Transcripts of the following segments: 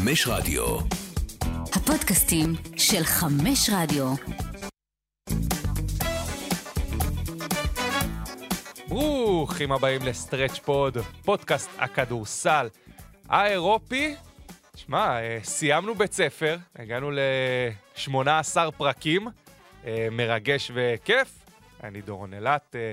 חמש רדיו. הפודקאסטים של חמש רדיו. ברוכים הבאים לסטרץ' פוד, פודקאסט הכדורסל האירופי. שמע, אה, סיימנו בית ספר, הגענו ל-18 פרקים, אה, מרגש וכיף. אני דורון אילת, אה,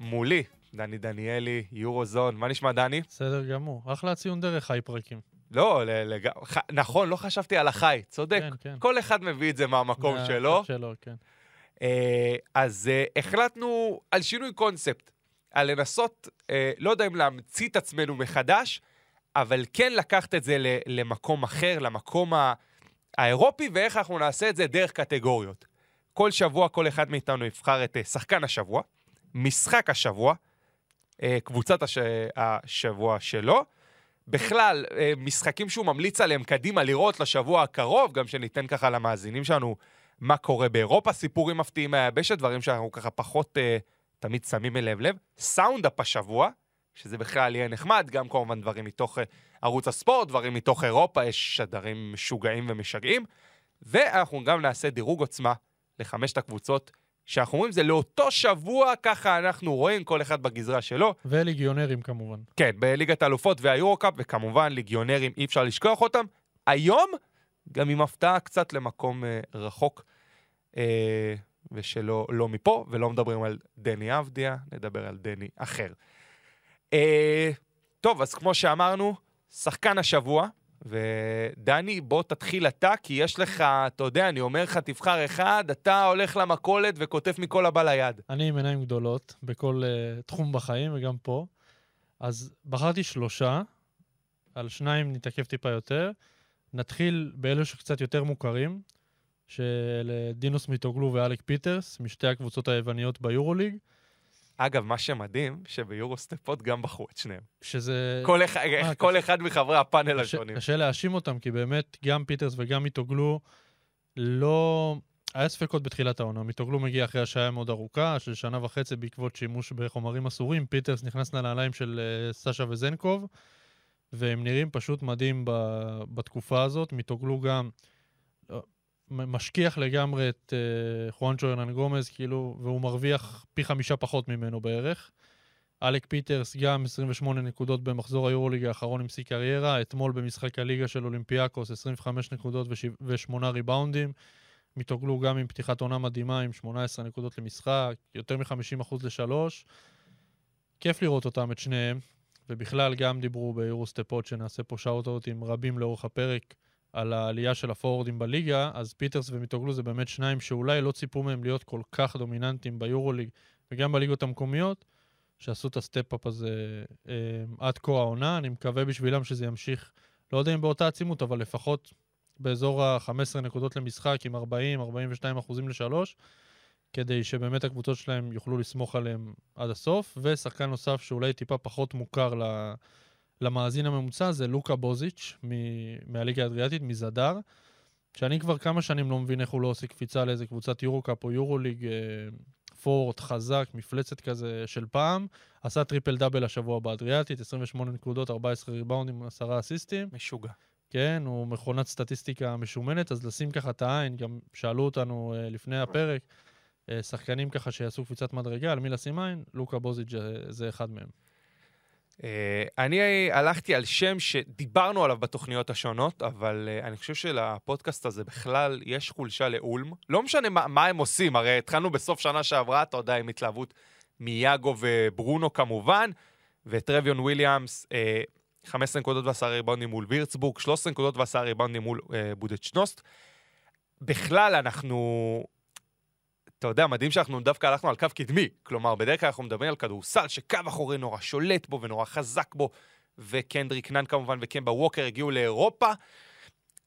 מולי, דני דניאלי, יורוזון. מה נשמע, דני? בסדר גמור. אחלה ציון דרך, חי פרקים. לא, לג... ח... נכון, לא חשבתי על החי, צודק. כן, כן. כל אחד מביא את זה מהמקום מה- שלו. שלו, כן. אה, אז אה, החלטנו על שינוי קונספט, על לנסות, אה, לא יודע אם להמציא את עצמנו מחדש, אבל כן לקחת את זה ל- למקום אחר, למקום ה- האירופי, ואיך אנחנו נעשה את זה דרך קטגוריות. כל שבוע כל אחד מאיתנו יבחר את אה, שחקן השבוע, משחק השבוע, אה, קבוצת הש... השבוע שלו. בכלל, אה, משחקים שהוא ממליץ עליהם קדימה לראות לשבוע הקרוב, גם שניתן ככה למאזינים שלנו מה קורה באירופה, סיפורים מפתיעים מהיבשת, דברים שאנחנו ככה פחות אה, תמיד שמים אליהם לב. סאונדאפ השבוע, שזה בכלל יהיה נחמד, גם כמובן דברים מתוך אה, ערוץ הספורט, דברים מתוך אירופה, יש שדרים משוגעים ומשגעים. ואנחנו גם נעשה דירוג עוצמה לחמשת הקבוצות, שאנחנו אומרים, זה לאותו שבוע, ככה אנחנו רואים, כל אחד בגזרה שלו. וליגיונרים כמובן. כן, בליגת האלופות והיורו-קאפ, וכמובן ליגיונרים, אי אפשר לשכוח אותם. היום, גם עם הפתעה קצת למקום אה, רחוק, אה, ושלא לא מפה, ולא מדברים על דני אבדיה, נדבר על דני אחר. אה, טוב, אז כמו שאמרנו, שחקן השבוע, ודני, בוא תתחיל אתה, כי יש לך, אתה יודע, אני אומר לך, תבחר אחד, אתה הולך למכולת וכותב מכל הבא ליד. אני עם עיניים גדולות בכל uh, תחום בחיים וגם פה. אז בחרתי שלושה, על שניים נתעכב טיפה יותר. נתחיל באלו שקצת יותר מוכרים, של אה, דינוס מיטוגלו ואלק פיטרס, משתי הקבוצות היווניות ביורוליג, אגב, מה שמדהים, שב-Eurosteps גם בחרו את שניהם. שזה... כל אחד, אה, כל אחד מחברי הפאנל קשה, השונים. קשה להאשים אותם, כי באמת גם פיטרס וגם מיטוגלו לא... היה ספקות בתחילת העונה. מיטוגלו מגיע אחרי השעיה מאוד ארוכה, של שנה וחצי בעקבות שימוש בחומרים אסורים. פיטרס נכנס לנעליים של uh, סשה וזנקוב, והם נראים פשוט מדהים ב- בתקופה הזאת. מיטוגלו גם משכיח לגמרי את uh, חואנצ'ו הרננגומז, כאילו, והוא מרוויח פי חמישה פחות ממנו בערך. אלק פיטרס גם 28 נקודות במחזור היורוליג האחרון עם שיא קריירה, אתמול במשחק הליגה של אולימפיאקוס 25 נקודות ו-8 ריבאונדים. מיטוגלו גם עם פתיחת עונה מדהימה עם 18 נקודות למשחק, יותר מ-50% לשלוש. כיף לראות אותם, את שניהם, ובכלל גם דיברו ב-Eurosteps שנעשה פה shout-out ים רבים לאורך הפרק על העלייה של הפורוורדים בליגה, אז פיטרס ומיטוגלו זה באמת שניים שאולי לא ציפו מהם להיות כל כך דומיננטיים ביורוליג וגם בליגות המקומיות. שעשו את ה-step-up הזה אה, עד כה העונה. אני מקווה בשבילם שזה ימשיך, לא יודע אם באותה עצימות, אבל לפחות באזור ה-15 נקודות למשחק עם 40-42 אחוזים לשלוש, כדי שבאמת הקבוצות שלהם יוכלו לסמוך עליהם עד הסוף. ושחקן נוסף שאולי טיפה פחות מוכר ל... למאזין הממוצע זה לוקה בוזיץ' מ- מהליגה האדריאטית, מזדר, שאני כבר כמה שנים לא מבין איך הוא לא עושה קפיצה לאיזה קבוצת יורו-קאפ או יורו-ליג אה, פורט, חזק, מפלצת כזה של פעם. עשה טריפל דאבל השבוע באדריאטית, 28 נקודות, 14 ריבאונדים, 10 אסיסטים. משוגע. כן, הוא מכונת סטטיסטיקה משומנת, אז לשים ככה את העין, גם שאלו אותנו uh, לפני הפרק, uh, שחקנים ככה שיעשו קפיצת מדרגה, על מי לשים עין? לוקה בוזיץ' זה, זה אחד מהם. אה, אני הלכתי על שם שדיברנו עליו בתוכניות השונות, אבל אה, אני חושב שלפודקאסט הזה בכלל יש חולשה לאולם. לא משנה מה, מה הם עושים, הרי התחלנו בסוף שנה שעברה, אתה יודע, עם התלהבות מיאגו וברונו כמובן, וטרוויון וויליאמס, אה, 15 נקודות ועשרה ריבאונדים מול וירצבורג, 13 נקודות ועשרה ריבאונדים מול אה, בודדשנוסט. בכלל, אנחנו... אתה יודע, מדהים שאנחנו דווקא הלכנו על קו קדמי. כלומר, בדרך כלל אנחנו מדברים על כדורסל שקו אחורי נורא שולט בו ונורא חזק בו, וקנדריק נאן כמובן וקמבה ווקר הגיעו לאירופה.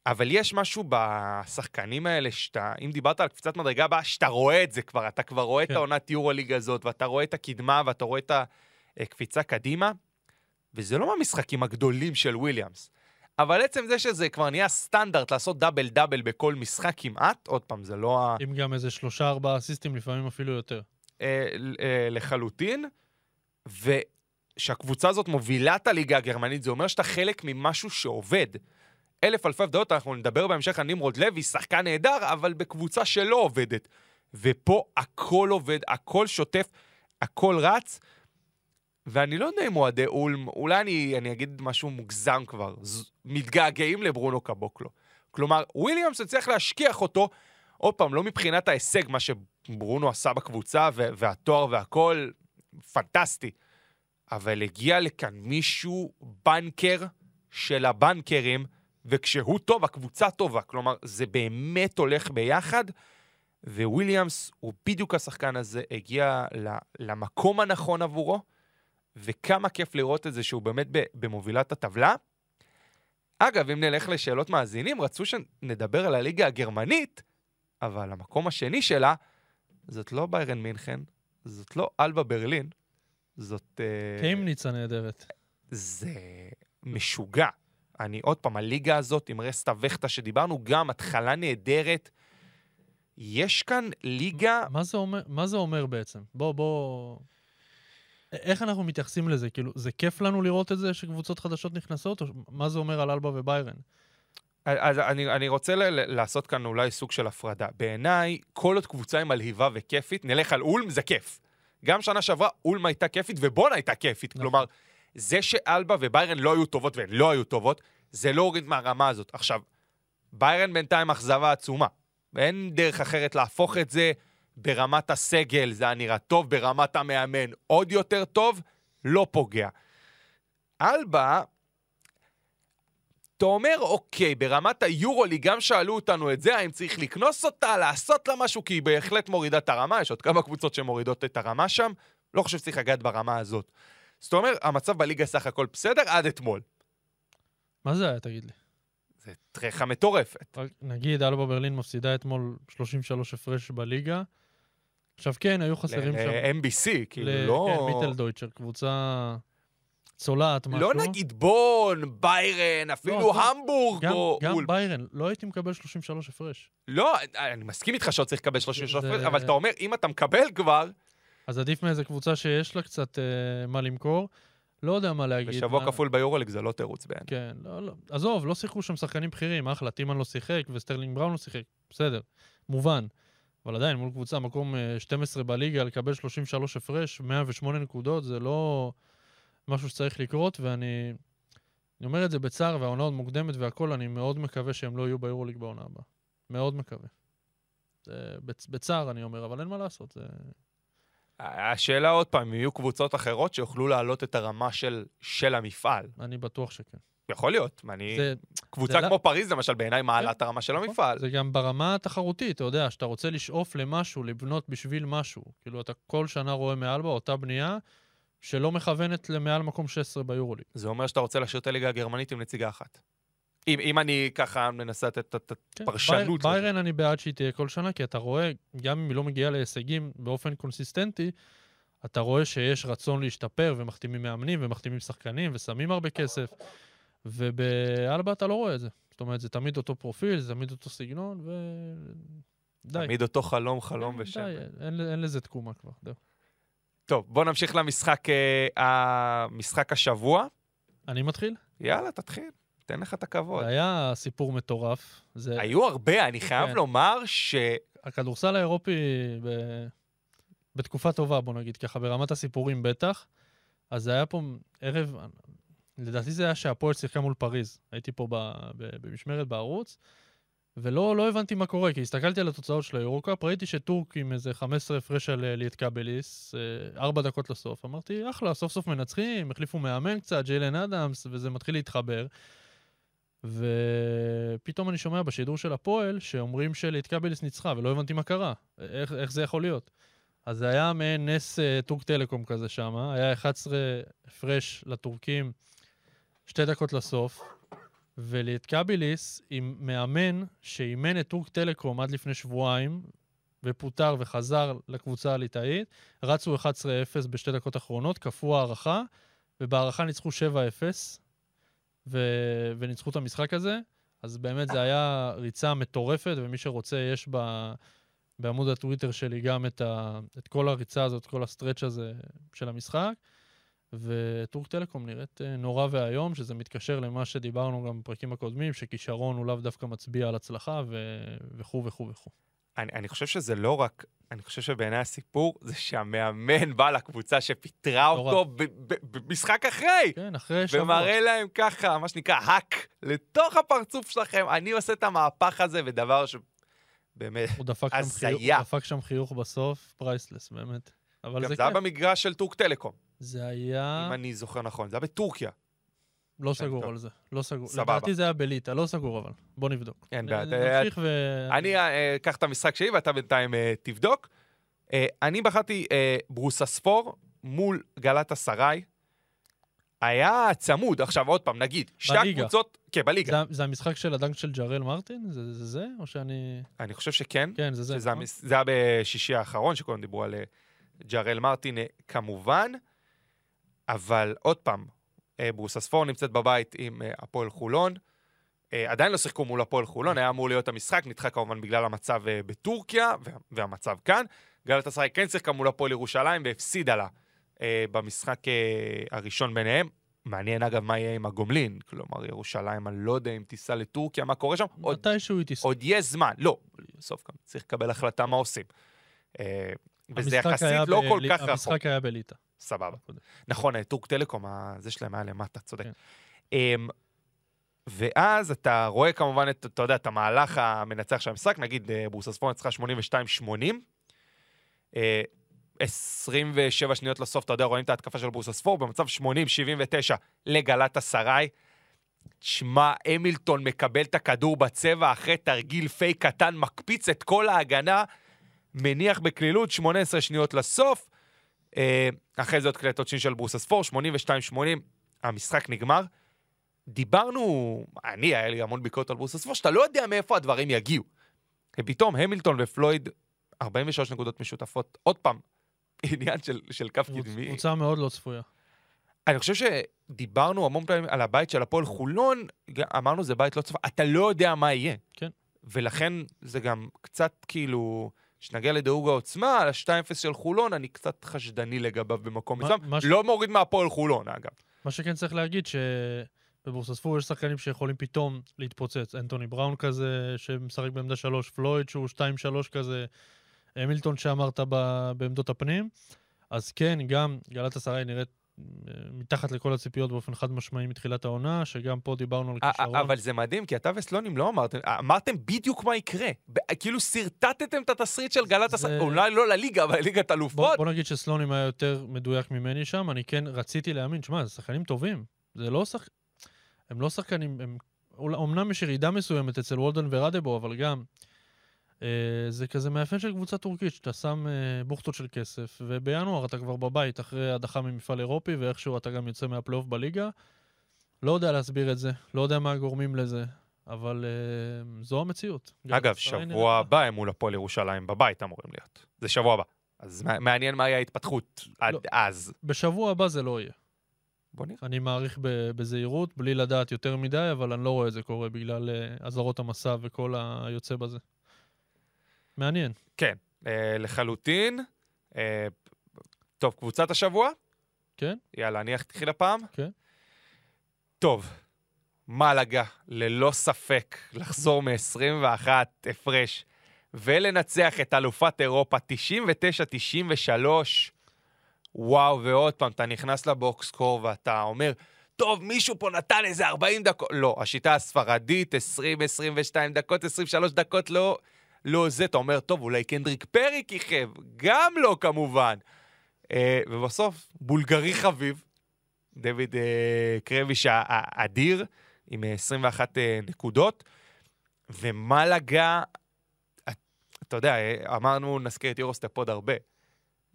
אבל יש משהו בשחקנים האלה שאתה, אם דיברת על קפיצת מדרגה הבאה, שאתה רואה את זה כבר, אתה כבר רואה כן. את העונת יורוליג הזאת, ואתה רואה את הקדמה, ואתה רואה את הקפיצה קדימה, וזה לא מהמשחקים הגדולים של וויליאמס. אבל עצם זה שזה כבר נהיה סטנדרט לעשות דאבל דאבל בכל משחק כמעט, עוד פעם, זה לא ה... עם גם איזה שלושה ארבעה אסיסטים, לפעמים אפילו יותר. אה, אה, לחלוטין, ושהקבוצה הזאת מובילה את הליגה הגרמנית, זה אומר שאתה חלק ממשהו שעובד. אלף אלפי הבדלות, אנחנו נדבר בהמשך על נמרוד לוי, שחקן נהדר, אבל בקבוצה שלא עובדת. ופה הכל עובד, הכל שוטף, הכל רץ. ואני לא יודע אם אוהדי אולם, אולי אני, אני אגיד משהו מוגזם כבר, ז- מתגעגעים לברונו קבוקלו. כלומר, וויליאמס הצליח להשכיח אותו, עוד פעם, לא מבחינת ההישג, מה שברונו עשה בקבוצה, והתואר והכל, פנטסטי. אבל הגיע לכאן מישהו, בנקר של הבנקרים, וכשהוא טוב, הקבוצה טובה. כלומר, זה באמת הולך ביחד, וויליאמס הוא בדיוק השחקן הזה, הגיע למקום הנכון עבורו, וכמה כיף לראות את זה שהוא באמת במובילת הטבלה. אגב, אם נלך לשאלות מאזינים, רצו שנדבר על הליגה הגרמנית, אבל המקום השני שלה, זאת לא ביירן מינכן, זאת לא אלבה ברלין, זאת... אה, קיימניץ הנהדרת. זה משוגע. אני עוד פעם, הליגה הזאת עם רסטה וכטה שדיברנו, גם התחלה נהדרת. יש כאן ליגה... מה זה אומר, מה זה אומר בעצם? בוא, בוא... איך אנחנו מתייחסים לזה? כאילו, זה כיף לנו לראות את זה שקבוצות חדשות נכנסות? או מה זה אומר על אלבה וביירן? אז אני, אני רוצה ל- לעשות כאן אולי סוג של הפרדה. בעיניי, כל עוד קבוצה היא מלהיבה וכיפית, נלך על אולם, זה כיף. גם שנה שעברה אולם הייתה כיפית ובונה הייתה כיפית. נכון. כלומר, זה שאלבה וביירן לא היו טובות והן לא היו טובות, זה לא הוריד מהרמה הזאת. עכשיו, ביירן בינתיים אכזבה עצומה. ואין דרך אחרת להפוך את זה. ברמת הסגל זה היה נראה טוב, ברמת המאמן עוד יותר טוב, לא פוגע. אלבה, אתה אומר, אוקיי, ברמת היורולי גם שאלו אותנו את זה, האם צריך לקנוס אותה, לעשות לה משהו, כי היא בהחלט מורידה את הרמה, יש עוד כמה קבוצות שמורידות את הרמה שם, לא חושב שצריך לגעת ברמה הזאת. זאת אומרת, המצב בליגה סך הכל בסדר עד אתמול. מה זה היה, תגיד לי? זה טרחה מטורפת. נגיד, אלבה ברלין מפסידה אתמול 33 הפרש בליגה. עכשיו כן, היו חסרים שם... ל-MBC, כאילו, ל- לא... כן, מיטל דויטשר, קבוצה צולעת, משהו. לא נגיד בון, ביירן, אפילו עזוב. המבורג גם, או גם. ביירן, לא הייתי מקבל 33 הפרש. לא, אני מסכים איתך שלא צריך לקבל 33 זה- הפרש, אבל אתה אומר, אם אתה מקבל כבר, אז עדיף מאיזה קבוצה שיש לה קצת אה, מה למכור. לא יודע מה להגיד. בשבוע מה- כפול ביורוליג זה לא תירוץ בעיניי. כן, לא, לא. עזוב, לא שיחקו שם שחקנים בכירים, אחלה, טימור לא שיחק וסטרלינג בראון לא שיחק, בסדר, מובן. אבל עדיין, מול קבוצה, מקום אה, 12 בליגה, לקבל 33 הפרש, 108 נקודות, זה לא משהו שצריך לקרות, ואני אני אומר את זה בצער, והעונה עוד מוקדמת והכול, אני מאוד מקווה שהם לא יהיו ביורוליג בעונה הבאה. מאוד מקווה. זה, בצ, בצער אני אומר, אבל אין מה לעשות. זה... השאלה עוד פעם, אם יהיו קבוצות אחרות שיוכלו להעלות את הרמה של, של המפעל. אני בטוח שכן. יכול להיות. אני... זה, קבוצה זה לא- כמו פריז, למשל, בעיניי מעלה כן. את הרמה של נכון. המפעל. זה גם ברמה התחרותית, אתה יודע, שאתה רוצה לשאוף למשהו, לבנות בשביל משהו. כאילו, אתה כל שנה רואה מאלבה אותה בנייה שלא מכוונת למעל מקום 16 ביורוליג. זה אומר שאתה רוצה להשאיר את הליגה הגרמנית עם נציגה אחת. אם, אם אני ככה מנסה לתת את כן, הפרשנות. בייר- ביירן אני בעד שהיא תהיה כל שנה, כי אתה רואה, גם אם היא לא מגיעה להישגים באופן קונסיסטנטי, אתה רואה שיש רצון להשתפר, ומחתימים מאמנים, ומחתימים שחקנים, ושמים הרבה כסף, ובאלבה אתה לא רואה את זה. זאת אומרת, זה תמיד אותו פרופיל, זה תמיד אותו סגנון, ו... די. תמיד אותו חלום, חלום די, ושם. אין, אין לזה תקומה כבר, זהו. טוב, בוא נמשיך למשחק אה, המשחק השבוע. אני מתחיל? יאללה, תתחיל, תן לך את הכבוד. זה היה סיפור מטורף. זה היו הרבה, אני חייב כן. לומר ש... הכדורסל האירופי ב... בתקופה טובה, בוא נגיד ככה, ברמת הסיפורים בטח. אז זה היה פה ערב, לדעתי זה היה שהפועל שיחקה מול פריז. הייתי פה ב... ב... במשמרת בערוץ, ולא לא הבנתי מה קורה, כי הסתכלתי על התוצאות של היורוקאפ, ראיתי שטורק עם איזה 15 הפרש על אה, ליאטקאבליס, אה, ארבע דקות לסוף. אמרתי, אחלה, סוף סוף מנצחים, החליפו מאמן קצת, ג'יילן אדמס, וזה מתחיל להתחבר. ופתאום אני שומע בשידור של הפועל שאומרים שליאטקאבליס ניצחה, ולא הבנתי מה קרה. איך, איך זה יכול להיות? אז זה היה מעין נס uh, טורק טלקום כזה שם, היה 11 הפרש לטורקים, שתי דקות לסוף, וליאטקאבליס עם מאמן שאימן את טורק טלקום עד לפני שבועיים, ופוטר וחזר לקבוצה הליטאית, רצו 11-0 בשתי דקות אחרונות, כפו הארכה, ובהערכה ניצחו 7-0, ו- וניצחו את המשחק הזה. אז באמת זה היה ריצה מטורפת, ומי שרוצה, יש ב... בעמוד הטוויטר שלי גם את, ה... את כל הריצה הזאת, כל הסטרץ' הזה של המשחק. וטורק טלקום נראית אה, נורא ואיום, שזה מתקשר למה שדיברנו גם בפרקים הקודמים, שכישרון הוא לאו דווקא מצביע על הצלחה ו- וכו' וכו' וכו'. אני, אני חושב שזה לא רק, אני חושב שבעיניי הסיפור זה שהמאמן בא לקבוצה שפיטרה נורא. אותו במשחק אחרי. כן, אחרי שבוע. ומראה להם ככה, מה שנקרא, האק, לתוך הפרצוף שלכם. אני עושה את המהפך הזה, ודבר שבאמת, הוא דפק שם, הזיה. חיוך, הוא דפק שם חיוך בסוף, priceless, באמת. אבל גם זה זה היה. במגרש של טורק טלקום, זה היה... אם אני זוכר נכון. זה היה בטורקיה. לא שם סגור. על זה, לא סגור. סבבה. לדעתי זה היה בליטא, לא סגור אבל. בוא נבדוק. אין בעיה. נמשיך ו... אני אה, אקח את המשחק שלי ואתה בינתיים אה, תבדוק. אה, אני בחרתי אה, ברוסספור מול גלת אסריי. היה צמוד. עכשיו, עוד פעם, נגיד, שתי. הקבוצות... כן, בליגה. זה, זה המשחק של הדנק של ג'רל מרטין? זה זה זה? או שאני... אני חושב שכן. כן, זה זה. שזה נכון? זה היה בשישי האחרון, שכולם דיברו על אה, ג'רל מרטין, אה, כמובן. אבל עוד פעם, אה, ברוסספור נמצאת בבית עם אה, הפועל חולון. אה, עדיין לא שיחקו מול הפועל חולון, היה אמור להיות המשחק, נדחה כמובן בגלל המצב בטורקיה וה- והמצב כאן. גלת אסריי כן שיחקה מול הפועל ירושלים והפסידה לה במשחק הראשון ביניהם. מעניין אגב מה יהיה עם הגומלין, כלומר ירושלים, אני לא יודע אם תיסע לטורקיה, מה קורה שם, מתישהו היא תסתכל. עוד יש זמן. לא, בסוף גם צריך לקבל החלטה מה עושים. וזה יחסית לא כל כך רחוק. המשחק היה בליטא. סבבה. נכון, אה, טורק טלקום, ה- זה שלהם היה למטה, צודק. כן. אמ, ואז אתה רואה כמובן את, אתה יודע, את המהלך המנצח של המשחק, נגיד אה, בורסספון ניצחה 82-80. אה, 27 שניות לסוף, אתה יודע, רואים את ההתקפה של בורסספור, במצב 80-79 לגלת אסריי. שמע, המילטון מקבל את הכדור בצבע אחרי תרגיל פייק קטן, מקפיץ את כל ההגנה, מניח בקלילות, 18 שניות לסוף. אה, אחרי זה עוד קלטות שין של ברוסספור, 82-80, המשחק נגמר. דיברנו, אני, היה לי המון ביקורת על ברוסספור, שאתה לא יודע מאיפה הדברים יגיעו. ופתאום המילטון ופלויד, 43 נקודות משותפות. עוד פעם, עניין של, של קו קדמי. קבוצה מאוד לא צפויה. אני חושב שדיברנו המון פעמים על הבית של הפועל חולון, אמרנו זה בית לא צפוי, אתה לא יודע מה יהיה. כן. ולכן זה גם קצת כאילו, כשנגיע לדירוג העוצמה, על ה-2-0 של חולון, אני קצת חשדני לגביו במקום מסוים. ש- לא מוריד מהפועל חולון, אגב. מה שכן צריך להגיד, שבבורסספור יש שחקנים שיכולים פתאום להתפוצץ. אנטוני בראון כזה, שמשחק בעמדה 3, פלויד שהוא 2-3 כזה, המילטון שאמרת ב- בעמדות הפנים. אז כן, גם גלת אסריי נראית מתחת לכל הציפיות באופן חד משמעי מתחילת העונה, שגם פה דיברנו על א- כישרון. א- אבל זה מדהים, כי אתה וסלונים לא אמרתם, אמרתם בדיוק מה יקרה. כאילו שרטטתם את התסריט של גלת אסריי, אולי לא לליגה, אבל ליגת בוא, אלופות. בוא נגיד שסלונים היה יותר מדויק ממני שם, אני כן רציתי להאמין, שמע, זה שחקנים טובים. זה לא שחק... הם לא שחקנים, הם... אומנם יש ירידה מסוימת אצל וולדן ורדבו, אבל גם אה, זה כזה מאפיין של קבוצה טורקית, שאתה שם אה, בוכטות של כסף, ובינואר אתה כבר בבית אחרי הדחה ממפעל אירופי, ואיכשהו אתה גם יוצא מהפלייאוף בליגה. לא יודע להסביר את זה, לא יודע מה הגורמים לזה, אבל אה, זו המציאות. אגב, שבוע הבא הם מול הפועל ירושלים בבית אמורים להיות. זה שבוע הבא. אז מע- מעניין מה יהיה ההתפתחות עד לא. אז. בשבוע הבא זה לא יהיה. בוא נראה. אני מעריך בזהירות, בלי לדעת יותר מדי, אבל אני לא רואה את זה קורה בגלל אה, אזהרות המסע וכל היוצא בזה. מעניין. כן, אה, לחלוטין. אה, טוב, קבוצת השבוע? כן. יאללה, אני אתחיל הפעם? כן. טוב, מלאגה, ללא ספק, לחזור מ-21 הפרש ולנצח את אלופת אירופה 99-93. וואו, ועוד פעם, אתה נכנס לבוקסקור ואתה אומר, טוב, מישהו פה נתן איזה 40 דקות. לא, השיטה הספרדית, 20, 22 דקות, 23 דקות, לא, לא זה. אתה אומר, טוב, אולי קנדריק פרי כיכב. גם לא, כמובן. אה, ובסוף, בולגרי חביב, דויד אה, קרביש האדיר, עם אה, 21 אה, נקודות, ומלאגה, את- אתה יודע, אה, אמרנו, נזכיר את יורוסטפ עוד הרבה.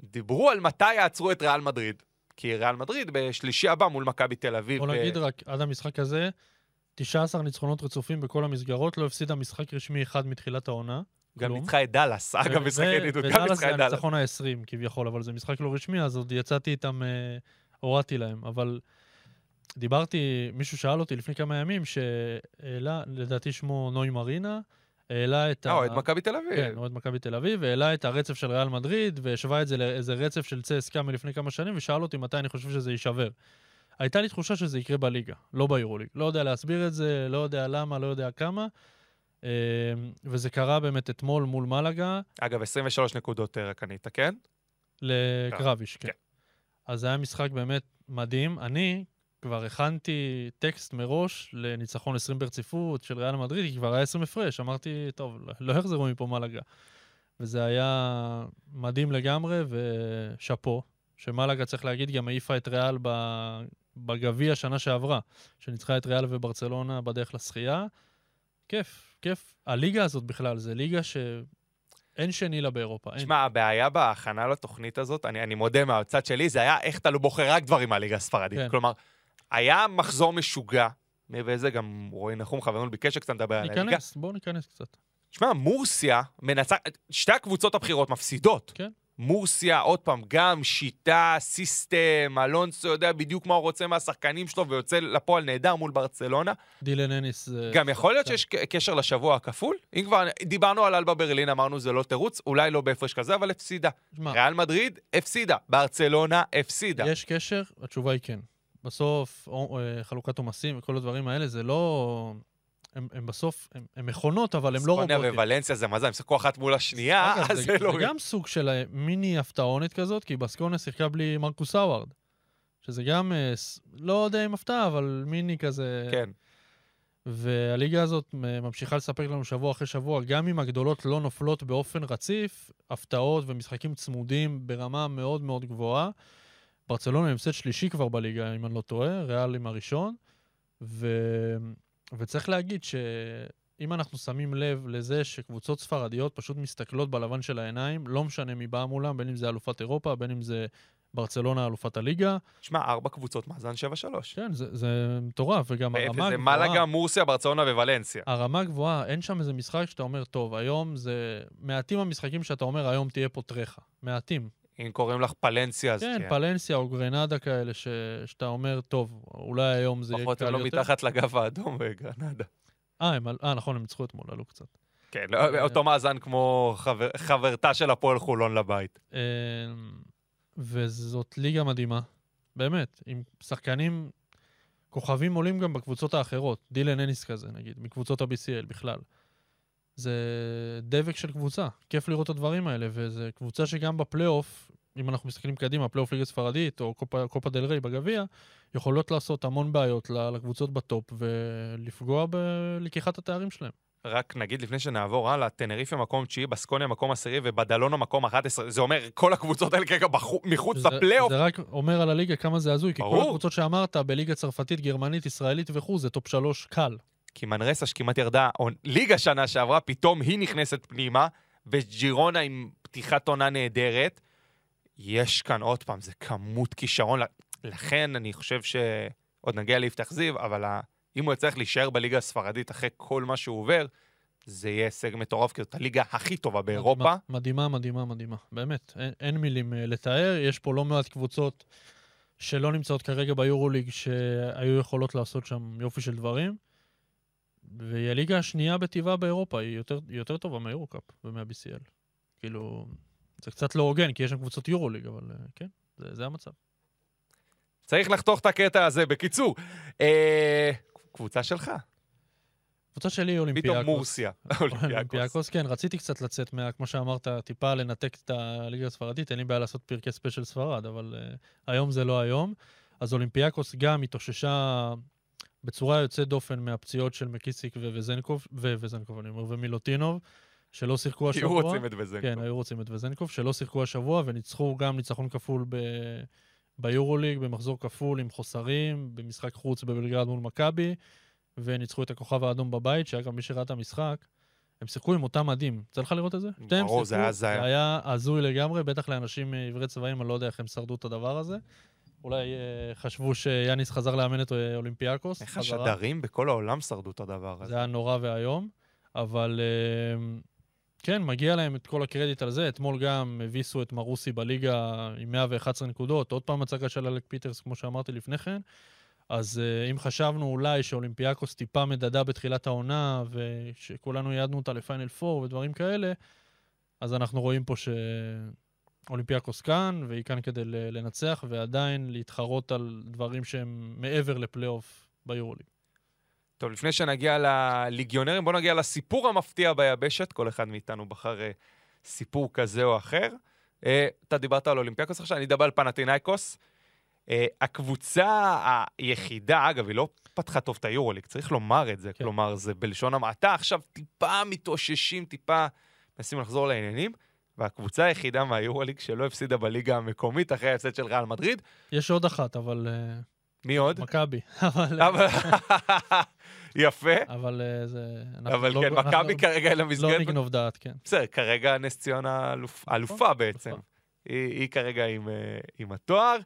דיברו על מתי יעצרו את ריאל מדריד. כי ריאל מדריד בשלישי הבא מול מכבי תל אביב. בוא אה, נגיד רק, עד המשחק הזה, 19 ניצחונות רצופים בכל המסגרות, לא הפסידה משחק רשמי אחד מתחילת העונה. גם. ניצחה את דאלאס, אגב, ו- משחק ידידות, גם ודאלאס ניצחה זה את דאלאס. הניצחון ה-20 כביכול, אבל זה משחק לא רשמי, אז עוד יצאתי איתם, אה, הורדתי להם. אבל דיברתי, מישהו שאל אותי לפני כמה ימים, שהעלה, לדעתי שמו נוי מרינה, העלה את אה, אוהד מכבי תל אביב. כן, אוהד מכבי תל אביב, והעלה את הרצף של ריאל מדריד, והשווה את זה לאיזה רצף של צסקה מלפני כמה שנים, ושאל אותי מתי אני חושב שזה יישבר. הייתה לי תחושה שזה יקרה בליגה, לא ביורוליג. לא יודע להסביר את זה, לא יודע למה, לא יודע כמה. אה, וזה קרה באמת אתמול מול מלאגה, אגב, 23 נקודות אה, רק אני אתקן. לקרביש, כן. כן. אז זה היה משחק באמת מדהים. אני כבר הכנתי טקסט מראש לניצחון 20 ברציפות של ריאל מדריד, כי כבר היה 20 הפרש. אמרתי, טוב, לא- לא יחזרו מפה מלאגה. וזה היה מדהים לגמרי, ושאפו, שמלאגה, צריך להגיד, גם העיפה את ריאל בגביע שנה שעברה, שניצחה את ריאל וברצלונה בדרך לשחייה. כיף, כיף. הליגה הזאת בכלל, זה ליגה שאין שני לה באירופה. אין. תשמע, הבעיה בהכנה לתוכנית הזאת, אני, אני מודה מהצד שלי, זה היה איך אתה לא בוחר רק דברים מהליגה הספרדית. כן. כלומר, היה מחזור משוגע, מעבר לזה גם רועי נחום חברנו ביקש שקצת נדבר על הליגה. ניכנס, בואו ניכנס קצת. תשמע, מורסיה מנצח... שתי הקבוצות הבכירות מפסידות. כן. מורסיה, עוד פעם, גם שיטה, סיסטם, אלונסו יודע בדיוק מה הוא רוצה מהשחקנים שלו ויוצא לפועל נהדר מול ברצלונה. דילן אניס זה... גם יכול להיות כן. שיש קשר לשבוע הכפול. אם כבר דיברנו על אלבה ברלין, אמרנו זה לא תירוץ, אולי לא בהפרש כזה, אבל הפסידה. שמע, ריאל מדריד הפסידה, ברצלונה הפסידה. יש קשר? התשובה היא כן. בסוף, אה, חלוקת עומסים וכל הדברים האלה, זה לא... הם, הם בסוף, הם, הם מכונות, אבל הם לא ספוניה רובוטים. וולנסיה זה מה זה, הם שיחקו אחת מול השנייה, אז זה, זה לא... זה גם סוג של אה, מיני הפתעונת כזאת, כי בסקונה שיחקה בלי מרקוס האווארד. שזה גם, אה, לא יודע אם הפתעה, אבל מיני כזה... כן. והליגה הזאת מ- ממשיכה לספק לנו שבוע אחרי שבוע, גם אם הגדולות לא נופלות באופן רציף, הפתעות ומשחקים צמודים ברמה מאוד מאוד גבוהה. ברצלונה הפסד שלישי כבר בליגה, אם אני לא טועה, ריאל עם הראשון. ו... וצריך להגיד שאם אנחנו שמים לב לזה שקבוצות ספרדיות פשוט מסתכלות בלבן של העיניים, לא משנה מי בא מולם, בין אם זה אלופת אירופה, בין אם זה ברצלונה אלופת הליגה, שמע, ארבע קבוצות, מאזן 7-3. כן, זה, זה מטורף, וגם הרמה וזה גבוהה. מלאגה, מורסיה, ברצלונה ווולנסיה. הרמה גבוהה, אין שם איזה משחק שאתה אומר, טוב, היום זה... מעטים המשחקים שאתה אומר, היום תהיה פה טרחה. מעטים. אם קוראים לך פלנסיה, אז כן, כן. פלנסיה או גרנדה כאלה, ש... שאתה אומר, טוב, אולי היום זה יהיה לפחות קל הם לא יותר. מתחת לגב האדום בגרנדה. אה, הם... על- אה, נכון, הם ניצחו אתמול, עלו קצת. כן, לא- אותו מאזן כמו חבר- חברתה של הפועל חולון לבית. וזאת ליגה מדהימה, באמת, עם שחקנים, כוכבים עולים גם בקבוצות האחרות, דילן אניס כזה, נגיד, מקבוצות ה-BCL בכלל. זה דבק של קבוצה, כיף לראות את הדברים האלה, וזו קבוצה שגם בפלייאוף, אם אנחנו מסתכלים קדימה, פלייאוף ליגה ספרדית או קופה, קופה דל ריי בגביע, יכולות לעשות המון בעיות לקבוצות בטופ ולפגוע בלקיחת התארים שלהם. רק נגיד לפני שנעבור הלאה, טנריפה מקום תשיעי, בסקוניה מקום עשירי ובדאלונה מקום 11. זה אומר, כל הקבוצות האלה כרגע בחו- מחוץ זה- לפלייאוף. זה רק אומר על הליגה כמה זה הזוי, כי כל ברור. הקבוצות שאמרת, בליגה צרפתית, גרמנית, ישראלית וכו', זה טופ שלוש קל. כי מנרסה שכמעט ירדה או- ליגה שנה שעברה, פתאום היא נכנסת פנימה, וג'ירונה עם פתיחת עונה נהדרת. יש כאן עוד פעם, זה כמות כישרון. לכן אני חושב ש... עוד נגיע ליפתח זיו, אבל ה... אם הוא יצטרך להישאר בליגה הספרדית אחרי כל מה שהוא עובר, זה יהיה הישג מטורף, כי זאת הליגה הכי טובה באירופה. מד- מדהימה, מדהימה, מדהימה. באמת, אין, אין מילים אה, לתאר. יש פה לא מעט קבוצות שלא נמצאות כרגע ביורוליג, שהיו יכולות לעשות שם יופי של דברים. והיא הליגה השנייה בטיבה באירופה, היא יותר, היא יותר טובה מהיורוקאפ ומה-BCL. כאילו, זה קצת לא הוגן, כי יש שם קבוצות יורוליג, אבל אה, כן, זה, זה המצב. צריך לחתוך את הקטע הזה. בקיצור, אה... קבוצה שלך, קבוצה שלי היא אולימפיאקוס. פתאום מורסיה. אולימפיאקוס. אולימפיאקוס, כן, רציתי קצת לצאת מה, כמו שאמרת, טיפה לנתק את הליגה הספרדית, אין לי בעיה לעשות פרקי special ספרד, אבל uh, היום זה לא היום. אז אולימפיאקוס גם התאוששה בצורה יוצאת דופן מהפציעות של מקיסיק ו- וזנקוב, ו- וזנקוב, אני אומר, ומילוטינוב, שלא שיחקו היו השבוע. רוצים את וזנקו. כן, היו רוצים את וזנקוב, שלא שיחקו השבוע, וניצחו גם ניצחון כפול ב... ביורוליג, במחזור כפול עם חוסרים, במשחק חוץ בבלגרד מול מכבי, וניצחו את הכוכב האדום בבית, שאגב, מי שראה את המשחק, הם שיחקו עם אותם מדים. יצא לך לראות את זה? ברור, זה היה הזיה. זה היה הזוי לגמרי, בטח לאנשים אה, עיוורי צבעים, אני לא יודע איך הם שרדו את הדבר הזה. אולי אה, חשבו שיאניס חזר לאמן את אה, אולימפיאקוס. איך חזרה. השדרים בכל העולם שרדו את הדבר הזה? זה היה נורא ואיום, אבל אה, כן, מגיע להם את כל הקרדיט על זה. אתמול גם הביסו את מרוסי בליגה עם 111 נקודות, עוד פעם הצגה של אלק פיטרס, כמו שאמרתי לפני כן. אז uh, אם חשבנו אולי שאולימפיאקוס טיפה מדדה בתחילת העונה, ושכולנו ייעדנו אותה ל-Final 4 ודברים כאלה, אז אנחנו רואים פה שאולימפיאקוס כאן, והיא כאן כדי לנצח, ועדיין להתחרות על דברים שהם מעבר לפלייאוף ביורוליג. טוב, לפני שנגיע לליגיונרים, בואו נגיע לסיפור המפתיע ביבשת. כל אחד מאיתנו בחר uh, סיפור כזה או אחר. Uh, אתה דיברת על אולימפיאקוס עכשיו, אני אדבר על פנאתינאיקוס. Uh, הקבוצה היחידה, אגב, היא לא פתחה טוב את היורוליג, צריך לומר את זה. כן. כלומר, זה בלשון המעטה. עכשיו טיפה מתאוששים, טיפה מנסים לחזור לעניינים. והקבוצה היחידה מהיורוליג שלא הפסידה בליגה המקומית אחרי ההפסד של ריאל מדריד. יש עוד אחת, אבל... מי עוד? מכבי. אבל... יפה. אבל אה, זה... אבל לא, כן, מכבי כרגע אין מסגרת. לא נגנוב דעת, כן. בסדר, כרגע נס ציונה אלופה נכון, בעצם. היא כרגע אה, עם התואר.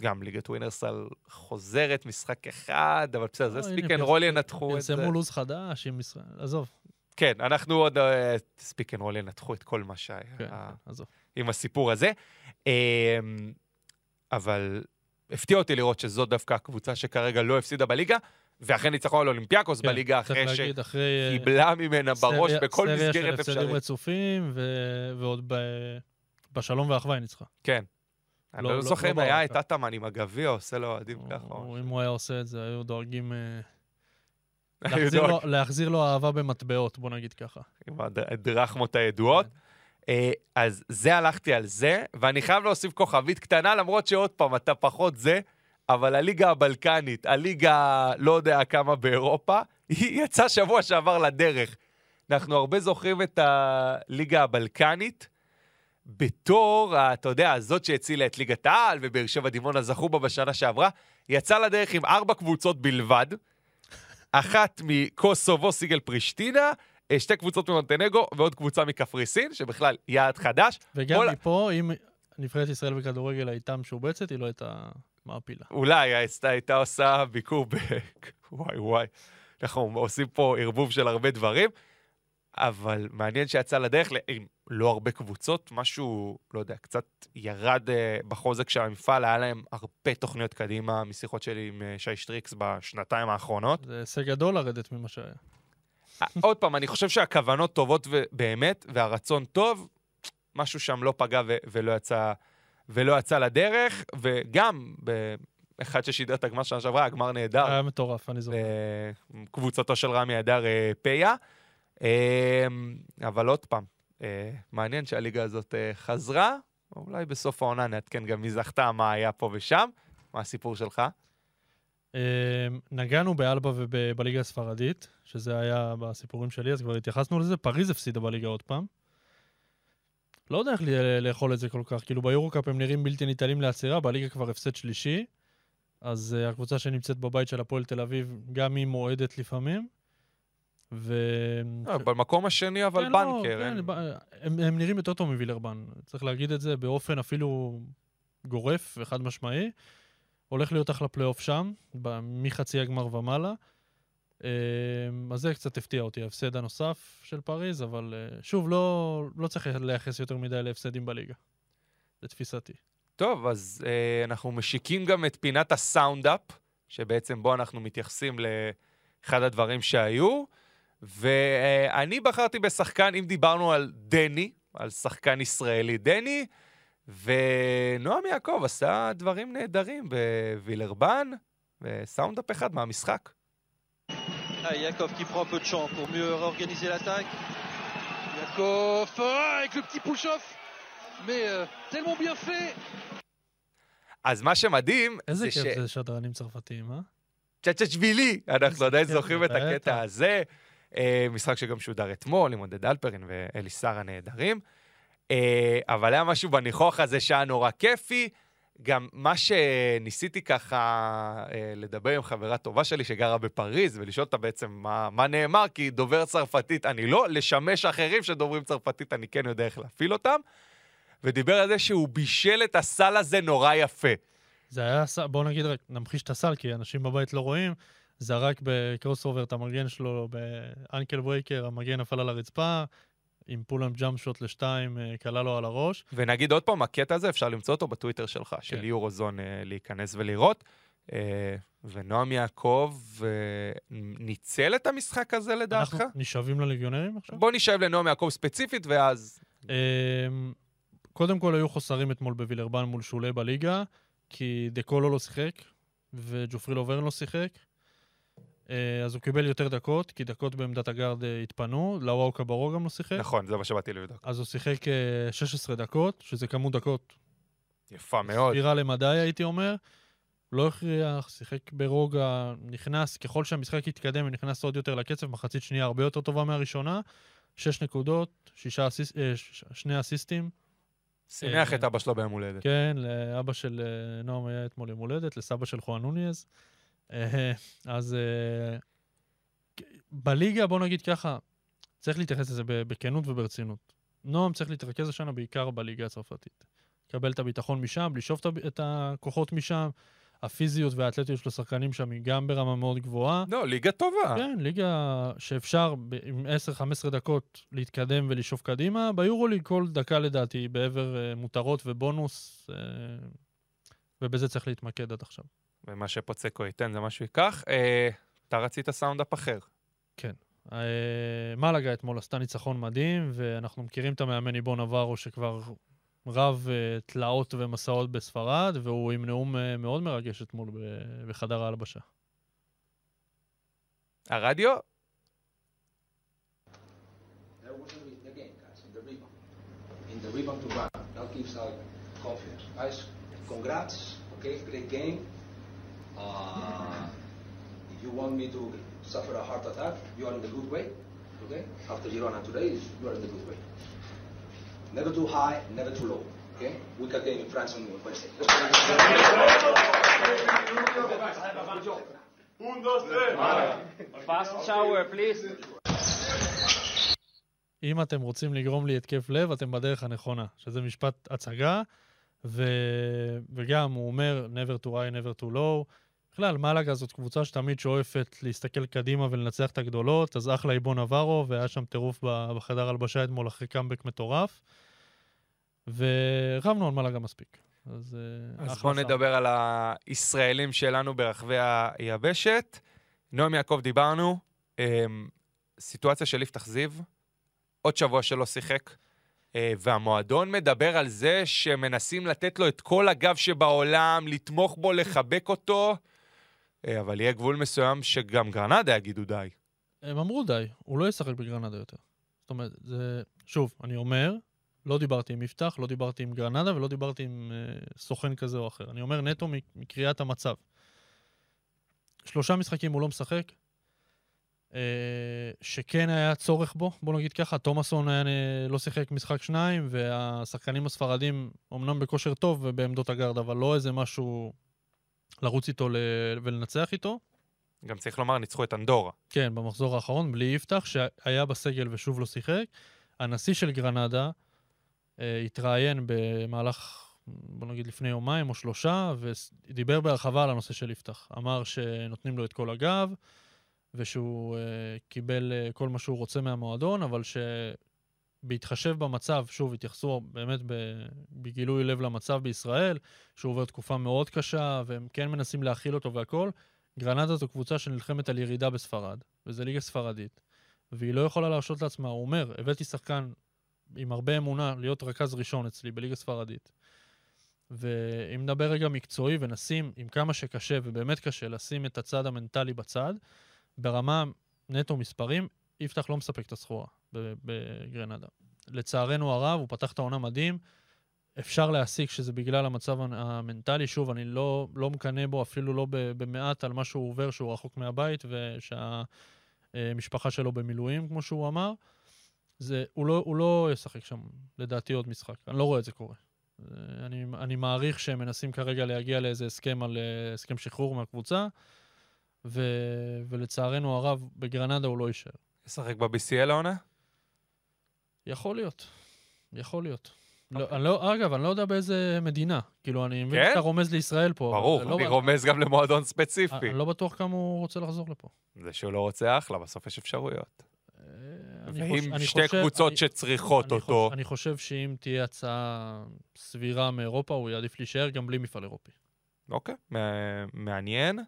גם ליגת ווינר סל חוזרת משחק אחד, אבל בסדר, זה Speak and Roll ינתחו את זה. פרסמו לו"ז חדש עם ישראל, עזוב. כן, אנחנו עוד Speak and Roll ינתחו את כל מה שהיה כן, כן, עם הסיפור הזה. אמ, אבל הפתיע אותי לראות שזו דווקא הקבוצה שכרגע לא הפסידה בליגה. ואחרי ניצחון על אולימפיאקוס כן, בליגה, אחרי שקיבלה ממנה בראש בכל מסגרת אפשרית. סריה של הפסדים רצופים, ו... ועוד ב... בשלום ואחווה היא ניצחה. כן. אני לא, לא, לא זוכר אם לא היה את אטאמן עם הגביע עושה לו אוהדים ככה. אם הוא היה עושה את זה, היו דואגים... להחזיר, לו, להחזיר לו אהבה במטבעות, בוא נגיד ככה. עם הדרחמות הידועות. כן. אה, אז זה הלכתי על זה, ואני חייב להוסיף כוכבית קטנה, למרות שעוד פעם, אתה פחות זה. אבל הליגה הבלקנית, הליגה לא יודע כמה באירופה, היא יצאה שבוע שעבר לדרך. אנחנו הרבה זוכרים את הליגה הבלקנית בתור, אתה יודע, זאת שהצילה את ליגת העל, ובאר שבע דימונה זכו בה בשנה שעברה, יצאה לדרך עם ארבע קבוצות בלבד, אחת מקוסובו סיגל פרישטינה, שתי קבוצות ממונטנגו ועוד קבוצה מקפריסין, שבכלל יעד חדש. וגם כל... מפה, אם נבחרת ישראל בכדורגל הייתה משובצת, היא לא הייתה... מעפילה. אולי הייתה עושה ביקור ב... וואי וואי. אנחנו עושים פה ערבוב של הרבה דברים, אבל מעניין שיצא לדרך עם לא הרבה קבוצות, משהו, לא יודע, קצת ירד uh, בחוזק של המפעל, היה להם הרבה תוכניות קדימה משיחות שלי עם uh, שי שטריקס בשנתיים האחרונות. זה הישג גדול לרדת ממה שהיה. אה, עוד פעם, אני חושב שהכוונות טובות באמת, והרצון טוב, משהו שם לא פגע ולא יצא... ולא יצא לדרך, וגם באחד ששידר את הגמר שנה שעברה, הגמר נהדר. היה מטורף, אני זוכר. קבוצתו של רמי אדר אה, פיה. אה, אבל עוד פעם, אה, מעניין שהליגה הזאת חזרה, אולי בסוף העונה נעדכן גם מי זכתה, מה היה פה ושם. מה הסיפור שלך? נגענו באלבה ובליגה הספרדית, שזה היה בסיפורים שלי, אז כבר התייחסנו לזה. פריז הפסידה בליגה עוד פעם. לא יודע איך לאכול את זה כל כך. כאילו ביורוקאפ הם נראים בלתי ניתנים לעצירה, בליגה כבר הפסד שלישי. אז uh, הקבוצה שנמצאת בבית של הפועל תל אביב, גם היא מועדת לפעמים. ו... אה, במקום השני, אבל כן, לא, banker. לא, כן, ב... הם, הם נראים יותר טוב מווילרבן. צריך להגיד את זה באופן אפילו גורף וחד משמעי. הולך להיות אחלה פלייאוף שם, מחצי הגמר ומעלה. אמ, אז זה קצת הפתיע אותי, ההפסד הנוסף של פריז, אבל אה, שוב, לא, לא צריך לייחס יותר מדי להפסדים בליגה, לתפיסתי. טוב, אז אה, אנחנו משיקים גם את פינת ה sound-up, שבעצם בו אנחנו מתייחסים לאחד הדברים שהיו, ואני בחרתי בשחקן, אם דיברנו על דני, על שחקן ישראלי דני, ונועם יעקב עשה דברים נהדרים בווילרבן, וסאונד-אפ אחד מהמשחק. Yakov qui prend un peu de champ pour mieux réorganiser l'attaque. Yakov avec le petit push-off, mais euh, tellement bien fait. אז מה שמדהים איזה כיף זה שדרנים צרפתיים, אה? צ'צ'צ'בילי, אנחנו עדיין זוכרים את הקטע הזה. אה, משחק שגם שודר אתמול עם עודד אלפרין ואלי שר הנהדרים. אה, אבל היה משהו בניחוח הזה שהיה נורא כיפי. גם מה שניסיתי ככה אה, לדבר עם חברה טובה שלי שגרה בפריז, ולשאול אותה בעצם מה, מה נאמר, כי דובר צרפתית אני לא, לשמש אחרים שדוברים צרפתית אני כן יודע איך להפעיל אותם, ודיבר על זה שהוא בישל את הסל הזה נורא יפה. זה היה, בואו נגיד רק, נמחיש את הסל, כי אנשים בבית לא רואים, זרק ב crossover את המגן שלו ב ankle breaker, המגן נפל על הרצפה, עם pull-up jump shot לשתיים, קלע אה, לו על הראש. ונגיד עוד פעם, הקטע הזה, אפשר למצוא אותו בטוויטר שלך, כן. של Eurozone, אה, להיכנס ולראות. אה, ונועם יעקב ניצל את המשחק הזה לדעתך? אנחנו נשאבים לליגיונרים עכשיו? בוא נשאב לנועם יעקב ספציפית, ואז... קודם כל היו חוסרים אתמול בווילרבן מול שולה בליגה, כי דקולו לא שיחק, וג'ופרי לוברן לא שיחק. אה, אז הוא קיבל יותר דקות, כי דקות בעמדת הגארד אה, התפנו, לאוואו קברו גם לא שיחק. נכון, זה מה שבאתי לבדוק. אז הוא שיחק אה, 16 דקות, שזה כמות דקות יפה מאוד. סבירה למדי, הייתי אומר. לא הכריח, שיחק ברוגע, נכנס, ככל שהמשחק התקדם ונכנס עוד יותר לקצב, מחצית שנייה הרבה יותר טובה מהראשונה. שש נקודות, שישה אסיס, אה, שני אסיסטים. שימח אה, את אבא שלו ביום הולדת. כן, לאבא של אה, נועם היה אתמול יום הולדת, לסבא של חואן נוניז. אה, אז אה, בליגה, בוא נגיד ככה, צריך להתייחס לזה בכנות וברצינות. נועם צריך להתרכז השנה בעיקר בליגה הצרפתית. לקבל את הביטחון משם, לשאוף את הכוחות משם. הפיזיות והאתלטיות של השחקנים שם היא גם ברמה מאוד גבוהה. לא, ליגה טובה. כן, ליגה שאפשר ב- עם 10-15 דקות להתקדם ולשאוף קדימה. ביורוליג כל דקה לדעתי בעבר אה, מותרות ובונוס, ובזה צריך להתמקד עד עכשיו. ומה שפוצקו ייתן זה מה שהוא ייקח. אה, אתה רצית סאונדאפ אחר. אה, מלאגה אתמול עשתה ניצחון מדהים, ואנחנו מכירים את המאמן איבון נברו שכבר רב אה, תלאות ומסעות בספרד, והוא עם נאום אה, מאוד מרגש אתמול ב- בחדר ההלבשה. הרדיו? The rebound. To run. That gives us confidence. Guys, congrats. Okay, great game. Uh, if you want me to suffer a heart attack, you are in the good way. Okay? After Girona today, you are in the good way. Never too high, never too low. Okay? Week again in France on Wednesday. Fast shower, please. אם אתם רוצים לגרום לי התקף לב, אתם בדרך הנכונה, שזה משפט הצגה, ו... וגם הוא אומר, never to high, never to low. בכלל, מלאגה זאת קבוצה שתמיד שואפת להסתכל קדימה ולנצח את הגדולות, אז אחלה איבון נברו, והיה שם טירוף בחדר הלבשה אתמול אחרי קאמבק מטורף. ורבנו על מלאגה מספיק. אז, אה, אז בואו. נדבר על הישראלים שלנו ברחבי היבשת. נועם יעקב דיברנו, אמ, סיטואציה של יפתח זיו, עוד שבוע שלא שיחק, אה, והמועדון מדבר על זה שמנסים לתת לו את כל הגב שבעולם, לתמוך בו, לחבק אותו, אה, אבל יהיה גבול מסוים שגם גרנדה יגידו די. הם אמרו די, הוא לא ישחק בגרנדה יותר. זאת אומרת, זה... שוב, אני אומר, לא דיברתי עם יפתח, לא דיברתי עם גרנדה ולא דיברתי עם אה, סוכן כזה או אחר. אני אומר נטו מק- מקריאת המצב. שלושה משחקים הוא לא משחק, אה, שכן היה צורך בו, בוא נגיד ככה, תומאסון היה, אה, לא שיחק משחק שניים, והשחקנים הספרדים אמנם בכושר טוב ובעמדות הגארד, אבל לא איזה משהו לרוץ איתו ל- ולנצח איתו. גם צריך לומר, ניצחו את אנדורה. כן, במחזור האחרון, בלי יפתח, שהיה בסגל ושוב לא שיחק. הנשיא של גרנדה אה, התראיין במהלך, בוא נגיד לפני יומיים או שלושה, ודיבר בהרחבה על הנושא של יפתח. אמר שנותנים לו את כל הגב, ושהוא אה, קיבל אה, כל מה שהוא רוצה מהמועדון, אבל שבהתחשב במצב, שוב, התייחסו באמת בגילוי לב למצב בישראל, שהוא עובר תקופה מאוד קשה, והם כן מנסים להכיל אותו והכול. גרנדה זו קבוצה שנלחמת על ירידה בספרד, וזו ליגה ספרדית, והיא לא יכולה להרשות לעצמה. הוא אומר, הבאתי שחקן עם הרבה אמונה להיות רכז ראשון אצלי בליגה ספרדית. ואם נדבר רגע מקצועי ונשים, עם כמה שקשה, ובאמת קשה, לשים את הצד המנטלי בצד, ברמה נטו מספרים, יפתח לא מספק את הסחורה בגרנדה. לצערנו הרב, הוא פתח את העונה מדהים. אפשר להסיק שזה בגלל המצב המנטלי. שוב, אני לא, לא מקנא בו אפילו לא במעט על מה שהוא עובר, שהוא רחוק מהבית ושהמשפחה שלו במילואים, כמו שהוא אמר. זה, הוא, לא, הוא לא ישחק שם, לדעתי, עוד משחק. אני לא רואה את זה קורה. אני, אני מעריך שהם מנסים כרגע להגיע לאיזה הסכם על אה, הסכם שחרור מהקבוצה, ו, ולצערנו הרב, בגרנדה הוא לא יישאר. ישחק ב-BCL העונה? יכול להיות. יכול להיות. לא, אני לא, אגב, אני לא יודע באיזה מדינה. כאילו, אני מבין כן? שאתה רומז לישראל פה. ברור, לא אני ב- רומז גם למועדון ספציפי. אני לא בטוח כמה הוא רוצה לחזור לפה. זה שהוא לא רוצה אחלה, בסוף יש אפשרויות. אה, ועם שתי חושב- קבוצות אני- שצריכות אני אותו, אני חושב שאם תהיה הצעה סבירה מאירופה, הוא יעדיף להישאר גם בלי מפעל אירופי. אוקיי, מע- מעניין.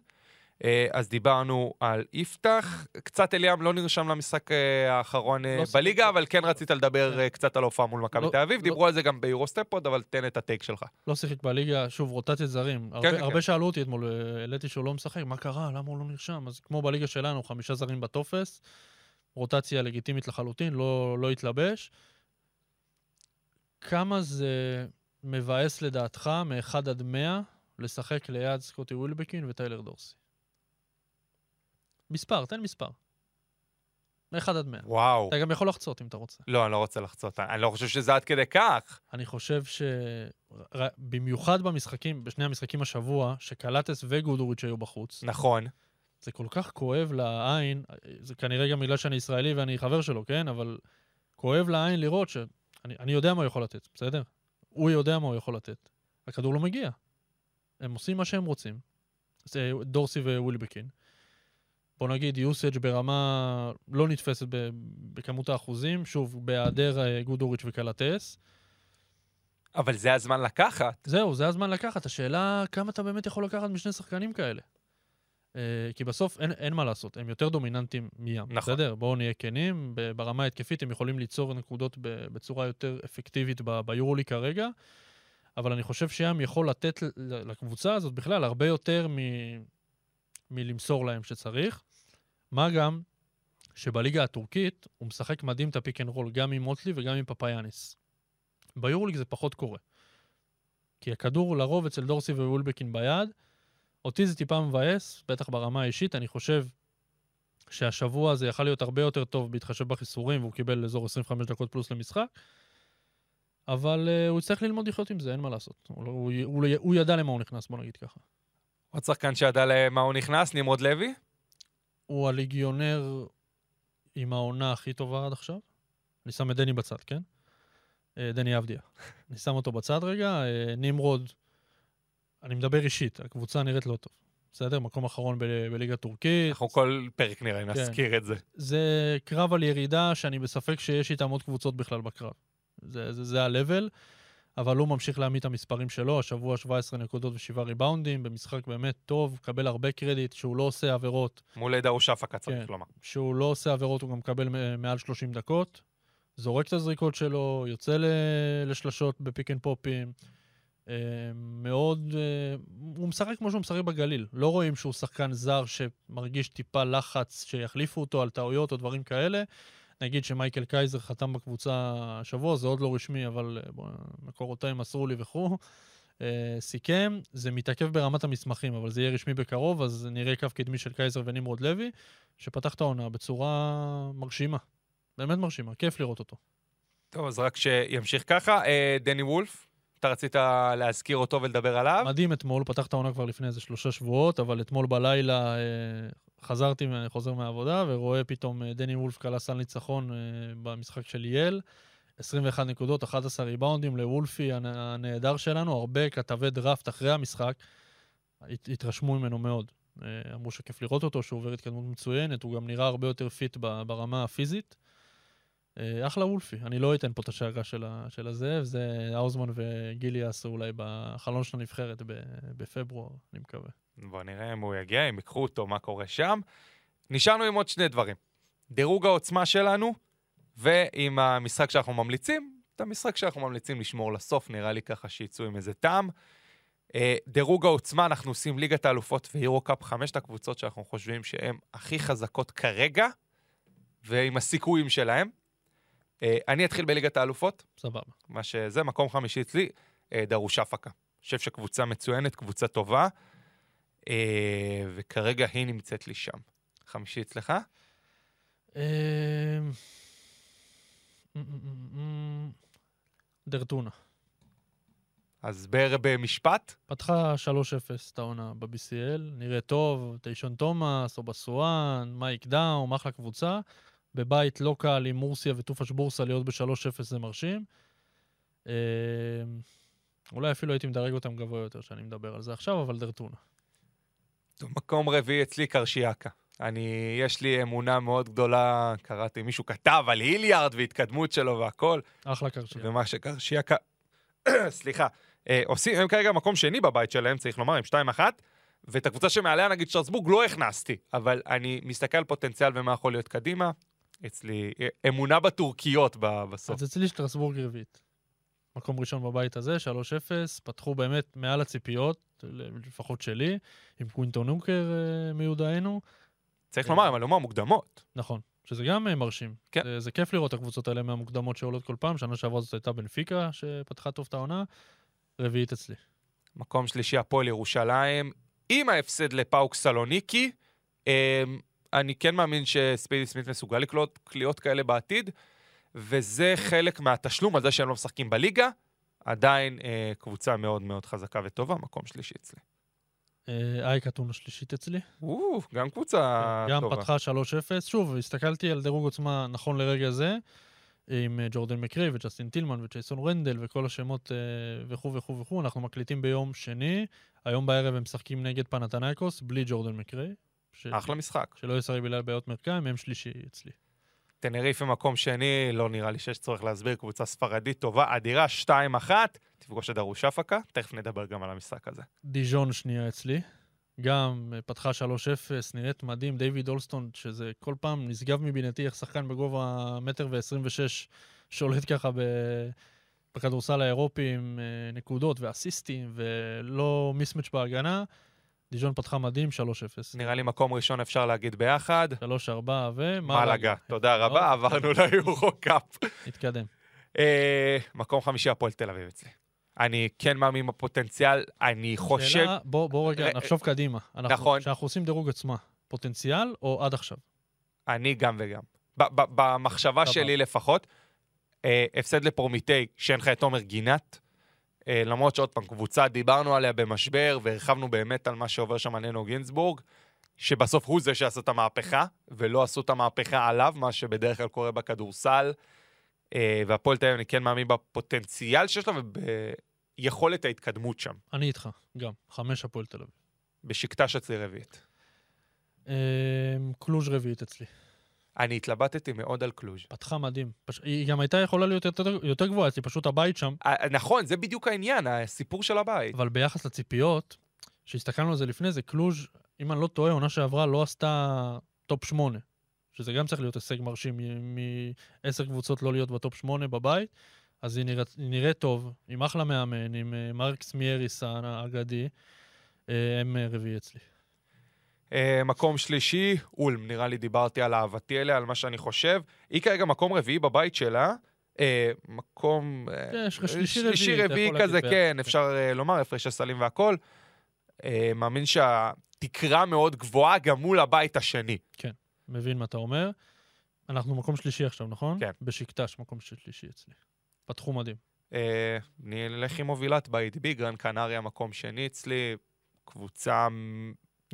אה, אז דיברנו על יפתח, קצת אליאם לא נרשם למשחק אה, האחרון אה, לא. בליגה, אבל כן רצית לדבר כן. קצת על ההופעה מול מכבי לא- תל אביב, לא- דיברו על זה גם ביורוסטפוד, אבל תן את הטייק שלך. לא שיחק בליגה, שוב, רוטציית זרים. הרבה, כן, כן. הרבה שאלו אותי אתמול, העליתי שהוא לא משחק, מה קרה? למה הוא לא נרשם? אז כמו בליגה שלנו, חמישה זרים בטופס, רוטציה לגיטימית לחלוטין, לא, לא התלבש. כמה זה מבאס לדעתך, מ-1 עד 100, לשחק ליד סקוטי ווילבקין וטיילר דורסי? מספר, תן מספר. מ-1 עד 100. וואו. אתה גם יכול לחצות אם אתה רוצה. לא, אני לא רוצה לחצות, אני לא חושב שזה עד כדי כך. אני חושב ש... במיוחד במשחקים, בשני המשחקים השבוע, שקלטס וגודוריץ' היו בחוץ, נכון. זה כל כך כואב לעין, זה כנראה גם בגלל שאני ישראלי ואני חבר שלו, כן? אבל כואב לעין לראות ש... אני, אני יודע מה הוא יכול לתת, בסדר? הוא יודע מה הוא יכול לתת. הכדור לא מגיע. הם עושים מה שהם רוצים. זה דורסי ווילבקין. בוא נגיד, יוסאג' ברמה לא נתפסת בכמות האחוזים, שוב, בהיעדר אה, גודוריץ' וקלטס. אבל זה הזמן לקחת. זהו, זה הזמן לקחת. השאלה, כמה אתה באמת יכול לקחת משני שחקנים כאלה? Uh, כי בסוף אין, אין מה לעשות, הם יותר דומיננטיים מים. נכון. בסדר? בואו נהיה כנים, ברמה ההתקפית הם יכולים ליצור נקודות בצורה יותר אפקטיבית ביורולי כרגע, אבל אני חושב שים יכול לתת לקבוצה הזאת בכלל הרבה יותר מ... מלמסור להם שצריך. מה גם שבליגה הטורקית הוא משחק מדהים את ה pick and roll, גם עם מוטלי וגם עם פפאיאניס. ביורוליג זה פחות קורה. כי הכדור לרוב אצל דורסי ווילבקין ביד. אותי זה טיפה מבאס, בטח ברמה האישית. אני חושב שהשבוע זה יכל להיות הרבה יותר טוב בהתחשב בחיסורים, והוא קיבל אזור 25 דקות פלוס למשחק. אבל uh, הוא יצטרך ללמוד לחיות עם זה, אין מה לעשות. הוא, לא- הוא, הוא, הוא ידע למה הוא נכנס, בוא נגיד ככה. עוד שחקן שידע למה הוא נכנס, נמרוד לוי. הוא הליגיונר עם העונה הכי טובה עד עכשיו. אני שם את דני בצד, כן? אה, דני אבדיה. אני שם אותו בצד רגע. אה, נמרוד, אני מדבר אישית, הקבוצה נראית לא טוב. בסדר? מקום אחרון ב- בליגה הטורקית. אנחנו כל פרק נראה, כן. נזכיר את זה. זה קרב על ירידה שאני בספק שיש איתם עוד קבוצות בכלל בקרב. זה, זה, זה ה-level, אבל הוא ממשיך להעמיד את המספרים שלו, השבוע 17 נקודות ו-7 ריבאונדים, במשחק באמת טוב, מקבל הרבה קרדיט, שהוא לא עושה עבירות, מול דארושפקה צריך כן. לומר. שהוא לא עושה עבירות, הוא גם מקבל מעל 30 דקות, זורק את הזריקות שלו, יוצא ל- לשלשות ב pick and pop ים. אה, מאוד, אה, הוא משחק כמו שהוא משחק בגליל. לא רואים שהוא שחקן זר שמרגיש טיפה לחץ שיחליפו אותו על טעויות או דברים כאלה. נגיד שמייקל קייזר חתם בקבוצה השבוע, זה עוד לא רשמי, אבל אה, מקורותיי מסרו לי וכו'. אה, סיכם, זה מתעכב ברמת המסמכים, אבל זה יהיה רשמי בקרוב, אז נראה קו קדמי של קייזר ונמרוד לוי, שפתח את העונה בצורה מרשימה. באמת מרשימה, כיף לראות אותו. טוב, אז רק שימשיך ככה. אה, דני וולף, אתה רצית להזכיר אותו ולדבר עליו? מדהים אתמול, פתח את העונה כבר לפני איזה שלושה שבועות, אבל אתמול בלילה אה, חזרתי, אני חוזר מהעבודה, ורואה פתאום אה, דני וולף קלע סל ניצחון אה, במשחק של ייל. 21 נקודות, 11 ריבאונדים לוולפי הנ- הנהדר שלנו, הרבה כתבי דראפט אחרי המשחק הת- התרשמו ממנו מאוד. אה, אמרו שכיף לראות אותו, שהוא עובר התקדמות מצוינת, הוא גם נראה הרבה יותר fit ברמה הפיזית. אחלה וולפי, אני לא אתן פה את השאגה של, של הזאב, זה האוזמן וגילי יעשו אולי בחלון של הנבחרת בפברואר, אני מקווה. בוא נראה אם הוא יגיע, אם ייקחו אותו, מה קורה שם. נשארנו עם עוד שני דברים. דירוג העוצמה שלנו, ועם המשחק שאנחנו ממליצים, את המשחק שאנחנו ממליצים לשמור לסוף, נראה לי ככה שיצאו עם איזה טעם. אה, דירוג העוצמה, אנחנו עושים ליגת האלופות ויורו-קאפ, חמשת הקבוצות שאנחנו חושבים שהן הכי חזקות כרגע, ועם הסיכויים שלהם. אה, אני אתחיל בליגת האלופות, סבבה. מה שזה, מקום חמישי אצלי, אה, דרוש אפקה. אני חושב שקבוצה מצוינת, קבוצה טובה, וכרגע היא נמצאת לי שם. חמישי אצלך? אמ, דרטונה. אז בר במשפט? פתחה 3-0 את העונה ב-BCL, נראה טוב, טיישון תומאס, או בסואן, מייק דאום, אחלה קבוצה. בבית לא קל עם מורסיה וטופש בורסה להיות ב-3-0 זה מרשים. אמ, אולי אפילו הייתי מדרג אותם גבוה יותר שאני מדבר על זה עכשיו, אבל דרטונה. מקום רביעי אצלי, קרשיאקה. אני, יש לי אמונה מאוד גדולה, קראתי, מישהו כתב על היליארד והתקדמות שלו והכל, אחלה קרשייה. ומה שקרשיאקה, סליחה, אה, עושים, הם כרגע מקום שני בבית שלהם, צריך לומר, עם 2-1, ואת הקבוצה שמעליה, נגיד שטרסבורג, לא הכנסתי, אבל אני מסתכל על פוטנציאל ומה יכול להיות קדימה. אצלי אה, אמונה בטורקיות בסוף. אז אצלי שטרסבורג רביעית. מקום ראשון בבית הזה, 3-0, פתחו באמת מעל הציפיות, לפחות שלי, עם קווינטון הוקר אה, מיודענו. צריך לומר, הם עלו מהמוקדמות. נכון, שזה גם אה, מרשים. כן. זה, זה כיף לראות את הקבוצות האלה מהמוקדמות שעולות כל פעם. שנה שעברה זאת הייתה בנפיקה, שפתחה טוב את העונה. רביעית אצלי. מקום שלישי, הפועל ירושלים, עם ההפסד לפאוק סלוניקי. אה, אני כן מאמין שספידי סמית מסוגל לקלוט קליעות כאלה בעתיד, וזה חלק מהתשלום על זה שהם לא משחקים בליגה. עדיין אה, קבוצה מאוד מאוד חזקה וטובה, מקום שלישי אצלי. אה, אייק אתונה שלישית אצלי. או, גם קבוצה גם טובה. פתחה 3-0. שוב, הסתכלתי על דירוג עוצמה נכון לרגע זה, עם אה, ג'ורדן מקרי וג'סטין טילמן וג'ייסון רנדל וכל השמות אה, וכו' וכו' וכו'. אנחנו מקליטים ביום שני, היום בערב הם משחקים נגד פנתנייקוס, בלי ג'ורדן מקרי. ש... אחלה משחק. שלא ישחק בגלל בעיות מרקיים, הם שלישי אצלי. טנריפה מקום שני, לא נראה לי שיש צורך להסביר, קבוצה ספרדית טובה, אדירה, 2-1, תפגוש את דרוש אפקה, תכף נדבר גם על המשחק הזה. דיז'ון שנייה אצלי. גם אה, פתחה 3-0, נראית מדהים, דיוויד אולסטון, שזה כל פעם נשגב מבינתי איך שחקן בגובה מטר ו-26 שולט ככה ב... בכדורסל האירופי עם אה, נקודות ואסיסטים ולא מיסמץ' בהגנה. דיז'ון פתחה מדהים, 3-0. נראה לי מקום ראשון אפשר להגיד ביחד. 3-4 ומלאגה. מלאגה, תודה רבה, עברנו ליורו קאפ. נתקדם. אה, מקום חמישי, הפועל תל אביב אצלי. אני כן מאמין בפוטנציאל, אני חושב... שאלה, בוא, בוא רגע ר- נחשוב קדימה. אנחנו- נכון. כשאנחנו עושים דירוג עצמה, פוטנציאל או עד עכשיו? אני גם וגם. במחשבה. שלי לפחות, אה, הפסד לפרומיטי, שאין לך את תומר גינת, אה, למרות שעוד פעם, קבוצה, דיברנו עליה במשבר, והרחבנו באמת על מה שעובר שם על ננו גינזבורג, שבסוף הוא זה שעשה את המהפכה, ולא עשו את המהפכה עליו, מה שבדרך כלל קורה בכדורסל. אה, והפועל תל אביב, אני כן מאמין בפוטנציאל שיש לה וביכולת ההתקדמות שם. אני איתך, גם. חמש הפועל תל אביב. בשקטש אצלי רביעית. אמ, קלוז' רביעית אצלי. אני התלבטתי מאוד על קלוז'. פתחה מדהים. פש... היא גם הייתה יכולה להיות יותר, יותר גבוהה אצלי, פשוט הבית שם. נכון, זה בדיוק העניין, הסיפור של הבית. אבל ביחס לציפיות, שהסתכלנו על זה לפני זה, קלוז', אם אני לא טועה, עונה שעברה לא עשתה טופ 8. שזה גם צריך להיות הישג מרשים מעשר קבוצות לא להיות בטופ 8 בבית. אז היא נראית, היא נראית טוב, עם אחלה מאמן, עם אה, מרקס מייריס האגדי. אה, הם אה, רביעי אצלי. אה, מקום שלישי, אולם, נראה לי דיברתי על אהבתי אליה, על מה שאני חושב. היא כרגע מקום רביעי בבית שלה. אה, מקום... אה, כן, יש לך שלישי שלישי רביעי, אתה רביעי כזה, כן. אפשר אה, לומר, הפרש הסלים והכל. אה, מאמין שהתקרה מאוד גבוהה גם מול הבית השני. מבין מה אתה אומר. אנחנו מקום שלישי עכשיו, נכון? כן. בשקטש, מקום שלישי אצלי. פתחו מדהים. אה, נלך עם מובילת בית בי, גרן קנריה מקום שני אצלי. קבוצה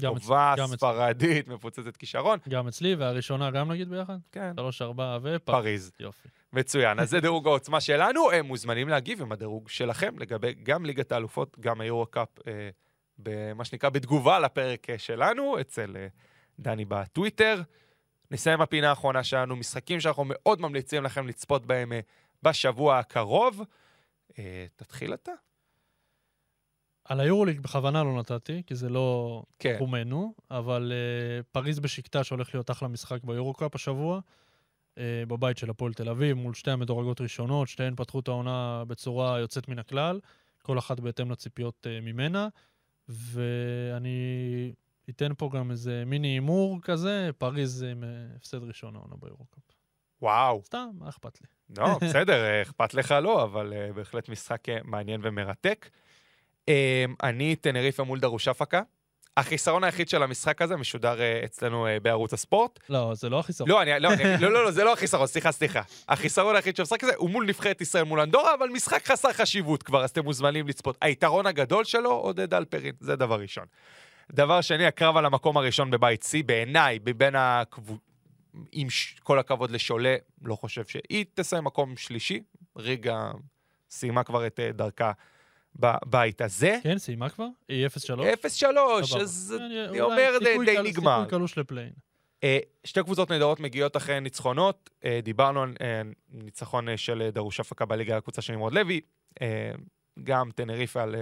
טובה. ספרדית, מפוצצת כישרון. גם אצלי, והראשונה גם נגיד ביחד? כן, שלוש, ארבע ופריז. פריז. יופי. מצוין, אז זה דירוג העוצמה שלנו, הם מוזמנים להגיב עם הדירוג שלכם לגבי גם ליגת האלופות, גם היורו-קאפ, אה, במה שנקרא בתגובה לפרק אה, שלנו, אצל אה, דני בטוויטר. נסיים הפינה האחרונה שלנו, משחקים שאנחנו מאוד ממליצים לכם לצפות בהם אה, בשבוע הקרוב. אה, תתחיל אתה. על היורוליג בכוונה לא נתתי, כי זה לא כן. תחומנו, אבל uh, פריז בשקטש הולך להיות אחלה משחק ביורו-קאפ השבוע, uh, בבית של הפועל תל אביב, מול שתי המדורגות ראשונות, שתיהן פתחו את העונה בצורה יוצאת מן הכלל, כל אחת בהתאם לציפיות uh, ממנה, ואני אתן פה גם איזה מיני הימור כזה, פריז עם uh, הפסד ראשון העונה ביורו-קאפ. וואו. סתם, מה אכפת לי? לא, בסדר, אכפת לך לא, אבל אה, בהחלט משחק מעניין ומרתק. אה, אני טנריפה מול דרוש אפקה. החיסרון היחיד של המשחק הזה משודר אה, אצלנו אה, בערוץ הספורט. לא, זה לא החיסרון. לא, אני, לא, אני, לא, לא, לא, זה לא החיסרון, סליחה, סליחה. החיסרון היחיד של המשחק הזה הוא מול נבחרת ישראל מול אנדורה, אבל משחק חסר חשיבות כבר, אז אתם מוזמנים לצפות. היתרון הגדול שלו, עודד אלפרין, זה דבר ראשון. דבר שני, הקרב על המקום הראשון בבית C, בעיניי, מבין הקבוצות, עם ש... כל הכבוד לשולה, לא חושב שהיא תסיים מקום שלישי. ריגה סיימה כבר את אה, דרכה בבית הזה. כן, סיימה כבר? היא 0-3? 0-3, סבבה. אז אני- אומר די, נגמר. סיכוי קלוש לפליין. אה, שתי קבוצות נהדרות מגיעות אחרי ניצחונות. אה, דיברנו על אה, ניצחון של דרוש הפקה בליגה הקבוצה של נמרוד לוי. גם טנריפה על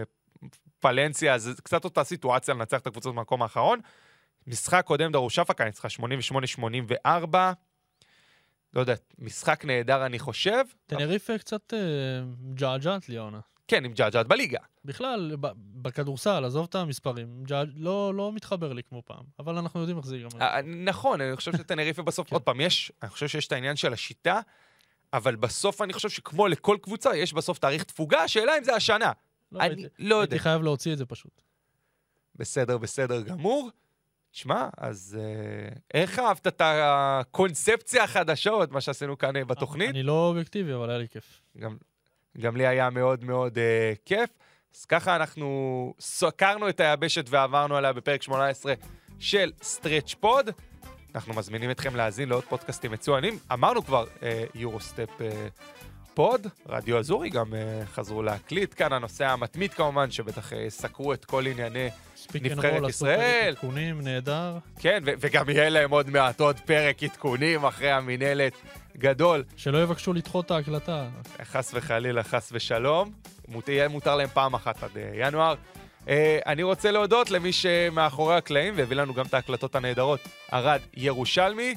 פלנסיה, זה קצת אותה סיטואציה לנצח את הקבוצות במקום האחרון. משחק קודם דרושפקה ניצחה 88-84. לא יודע, משחק נהדר אני חושב. טנריפה קצת אה, מג'עג'עת לי העונה. כן, עם ג'עג'עת בליגה. בכלל, בכדורסל, עזוב את המספרים, ג'עג' לא, לא מתחבר לי כמו פעם, אבל אנחנו יודעים איך זה ייגמר. אה, נכון, אני חושב שטנריפה בסוף, כן. עוד פעם, יש, אני חושב שיש את העניין של השיטה, אבל בסוף אני חושב שכמו לכל קבוצה, יש בסוף תאריך תפוגה, השאלה אם זה השנה. לא, אני הייתי- לא יודע. הייתי חייב להוציא את זה פשוט. בסדר, בסדר גמור. תשמע, אז אה, איך אהבת את הקונספציה החדשה, עוד מה שעשינו כאן אה, בתוכנית? אני לא אובייקטיבי, אבל היה לי כיף. גם, גם לי היה מאוד מאוד אה, כיף. אז ככה אנחנו סקרנו את היבשת ועברנו עליה בפרק 18 של Stretch Four. אנחנו מזמינים אתכם להאזין לעוד פודקאסטים מצוינים. אמרנו כבר אה, Eurostep אה, פוד, רדיו אזורי גם אה, חזרו להקליט. כאן הנושא המתמיד כמובן, שבטח אה, סקרו את כל ענייני נבחרת ישראל. עדכונים, נהדר. כן, ו- וגם יהיה להם עוד מעט עוד פרק עדכונים אחרי המינהלת גדול. שלא יבקשו לדחות את ההקלטה. חס וחלילה, חס ושלום. מות- יהיה מותר להם פעם אחת עד אה, ינואר. אה, אני רוצה להודות למי שמאחורי הקלעים והביא לנו גם את ההקלטות הנהדרות. ארד ירושלמי,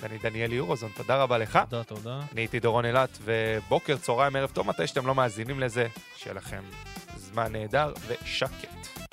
ואני דניאל יורוזון, תודה רבה לך. תודה, תודה. אני הייתי דורון אילת, ובוקר, צהריים, ערב טוב, מתי שאתם לא מאזינים לזה, שיהיה לכם זמן נהדר ושקט.